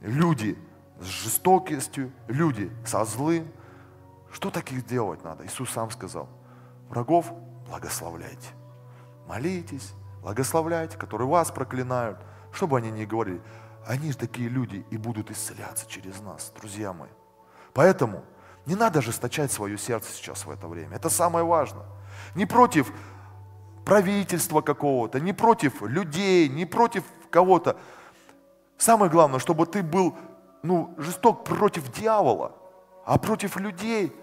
люди с жестокостью, люди со злым. Что таких делать надо? Иисус сам сказал, врагов благословляйте. Молитесь, благословляйте, которые вас проклинают, чтобы они не говорили. Они же такие люди и будут исцеляться через нас, друзья мои. Поэтому не надо жесточать свое сердце сейчас в это время. Это самое важное. Не против правительства какого-то, не против людей, не против кого-то. Самое главное, чтобы ты был ну, жесток против дьявола, а против людей,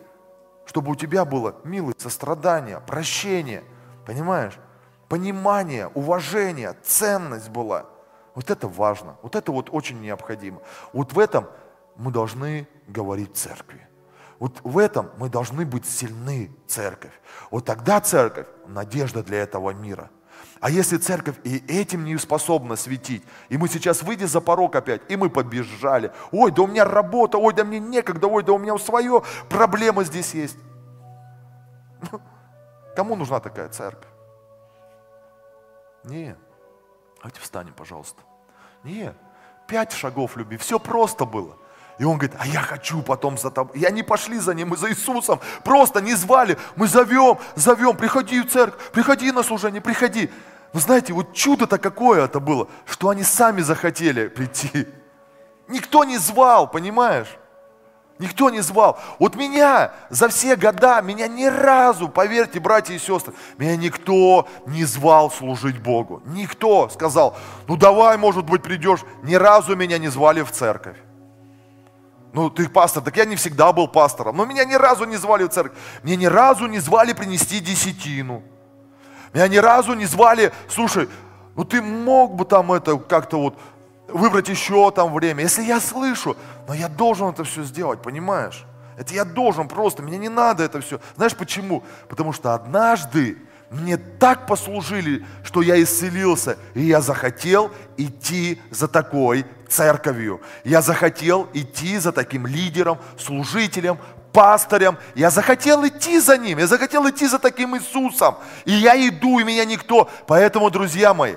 чтобы у тебя было милость, сострадание, прощение, понимаешь? Понимание, уважение, ценность была. Вот это важно, вот это вот очень необходимо. Вот в этом мы должны говорить церкви. Вот в этом мы должны быть сильны, церковь. Вот тогда церковь – надежда для этого мира. А если церковь и этим не способна светить, и мы сейчас выйдем за порог опять, и мы побежали, ой, да у меня работа, ой, да мне некогда, ой, да у меня свое, проблема здесь есть. Кому нужна такая церковь? Нет. Давайте встанем, пожалуйста. Нет. Пять шагов любви. Все просто было. И он говорит, а я хочу потом за тобой. И они пошли за ним, мы за Иисусом. Просто не звали. Мы зовем, зовем, приходи в церковь, приходи на служение, приходи. Вы знаете, вот чудо-то какое это было, что они сами захотели прийти. Никто не звал, понимаешь? Никто не звал. Вот меня за все года, меня ни разу, поверьте, братья и сестры, меня никто не звал служить Богу. Никто сказал, ну давай, может быть, придешь. Ни разу меня не звали в церковь. Ну, ты пастор, так я не всегда был пастором. Но меня ни разу не звали в церковь. Мне ни разу не звали принести десятину. Меня ни разу не звали, слушай, ну ты мог бы там это как-то вот выбрать еще там время. Если я слышу, но я должен это все сделать, понимаешь? Это я должен просто, мне не надо это все. Знаешь почему? Потому что однажды мне так послужили, что я исцелился, и я захотел идти за такой церковью. Я захотел идти за таким лидером, служителем, пастырем. Я захотел идти за ним, я захотел идти за таким Иисусом. И я иду, и меня никто. Поэтому, друзья мои,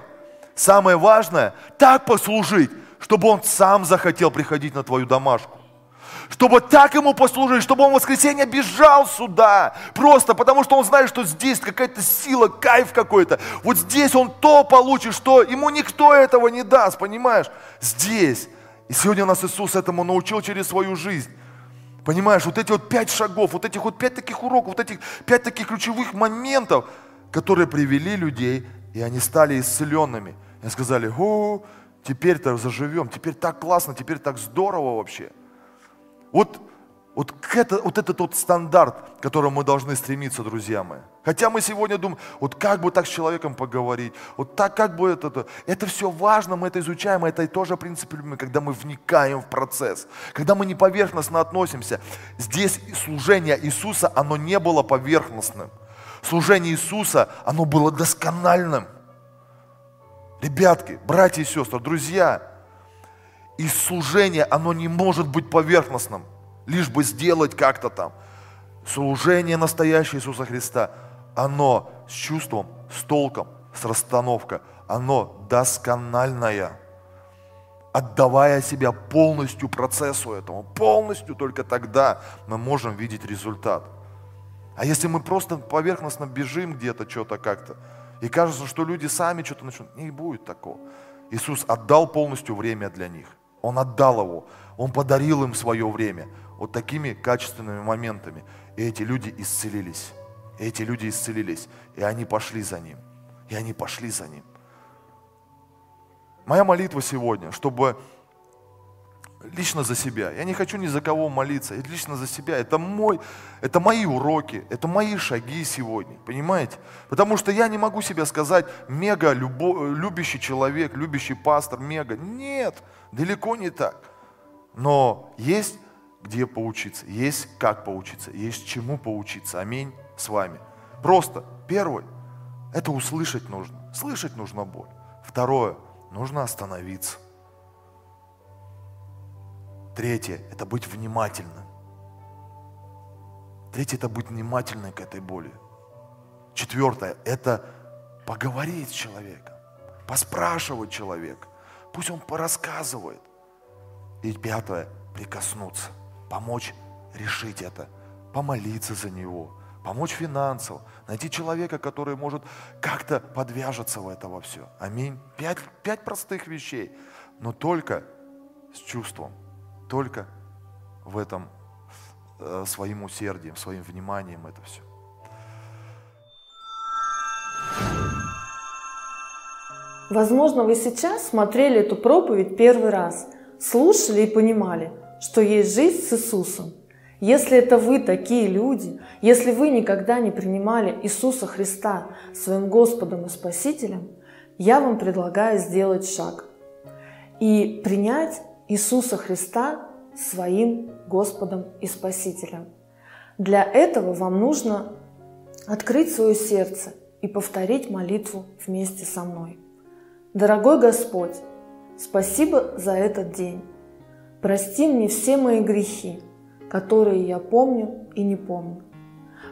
самое важное, так послужить, чтобы Он сам захотел приходить на твою домашку чтобы так ему послужить, чтобы он в воскресенье бежал сюда. Просто потому, что он знает, что здесь какая-то сила, кайф какой-то. Вот здесь он то получит, что ему никто этого не даст, понимаешь? Здесь. И сегодня нас Иисус этому научил через свою жизнь. Понимаешь, вот эти вот пять шагов, вот этих вот пять таких уроков, вот этих пять таких ключевых моментов, которые привели людей, и они стали исцеленными. И сказали, о, теперь-то заживем, теперь так классно, теперь так здорово вообще. Вот, вот, это, вот этот вот стандарт, к которому мы должны стремиться, друзья мои. Хотя мы сегодня думаем, вот как бы так с человеком поговорить, вот так как бы это, это, это все важно, мы это изучаем, это и тоже принцип когда мы вникаем в процесс, когда мы не поверхностно относимся. Здесь служение Иисуса, оно не было поверхностным. Служение Иисуса, оно было доскональным. Ребятки, братья и сестры, друзья, и служение, оно не может быть поверхностным, лишь бы сделать как-то там. Служение настоящее Иисуса Христа, оно с чувством, с толком, с расстановкой, оно доскональное. Отдавая себя полностью процессу этому, полностью только тогда мы можем видеть результат. А если мы просто поверхностно бежим где-то, что-то как-то, и кажется, что люди сами что-то начнут. Не будет такого. Иисус отдал полностью время для них. Он отдал его. Он подарил им свое время. Вот такими качественными моментами. И эти люди исцелились. И эти люди исцелились. И они пошли за ним. И они пошли за ним. Моя молитва сегодня, чтобы лично за себя. Я не хочу ни за кого молиться, это лично за себя. Это, мой, это мои уроки, это мои шаги сегодня, понимаете? Потому что я не могу себе сказать мега любо, любящий человек, любящий пастор, мега. Нет, далеко не так. Но есть где поучиться, есть как поучиться, есть чему поучиться. Аминь с вами. Просто первое, это услышать нужно. Слышать нужно боль. Второе, нужно остановиться. Третье – это быть внимательным. Третье – это быть внимательным к этой боли. Четвертое – это поговорить с человеком, поспрашивать человека. Пусть он порассказывает. И пятое – прикоснуться, помочь решить это, помолиться за него, помочь финансово, найти человека, который может как-то подвяжется в это во все. Аминь. Пять, пять простых вещей, но только с чувством – только в этом э, своим усердием, своим вниманием это все. Возможно, вы сейчас смотрели эту проповедь первый раз, слушали и понимали, что есть жизнь с Иисусом. Если это вы такие люди, если вы никогда не принимали Иисуса Христа своим Господом и Спасителем, я вам предлагаю сделать шаг и принять Иисуса Христа своим Господом и Спасителем. Для этого вам нужно открыть свое сердце и повторить молитву вместе со мной. Дорогой Господь, спасибо за этот день. Прости мне все мои грехи, которые я помню и не помню.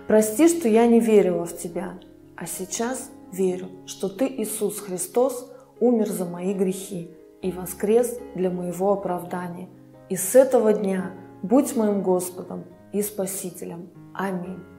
Прости, что я не верила в Тебя, а сейчас верю, что Ты, Иисус Христос, умер за мои грехи и воскрес для моего оправдания. И с этого дня будь моим Господом и Спасителем. Аминь.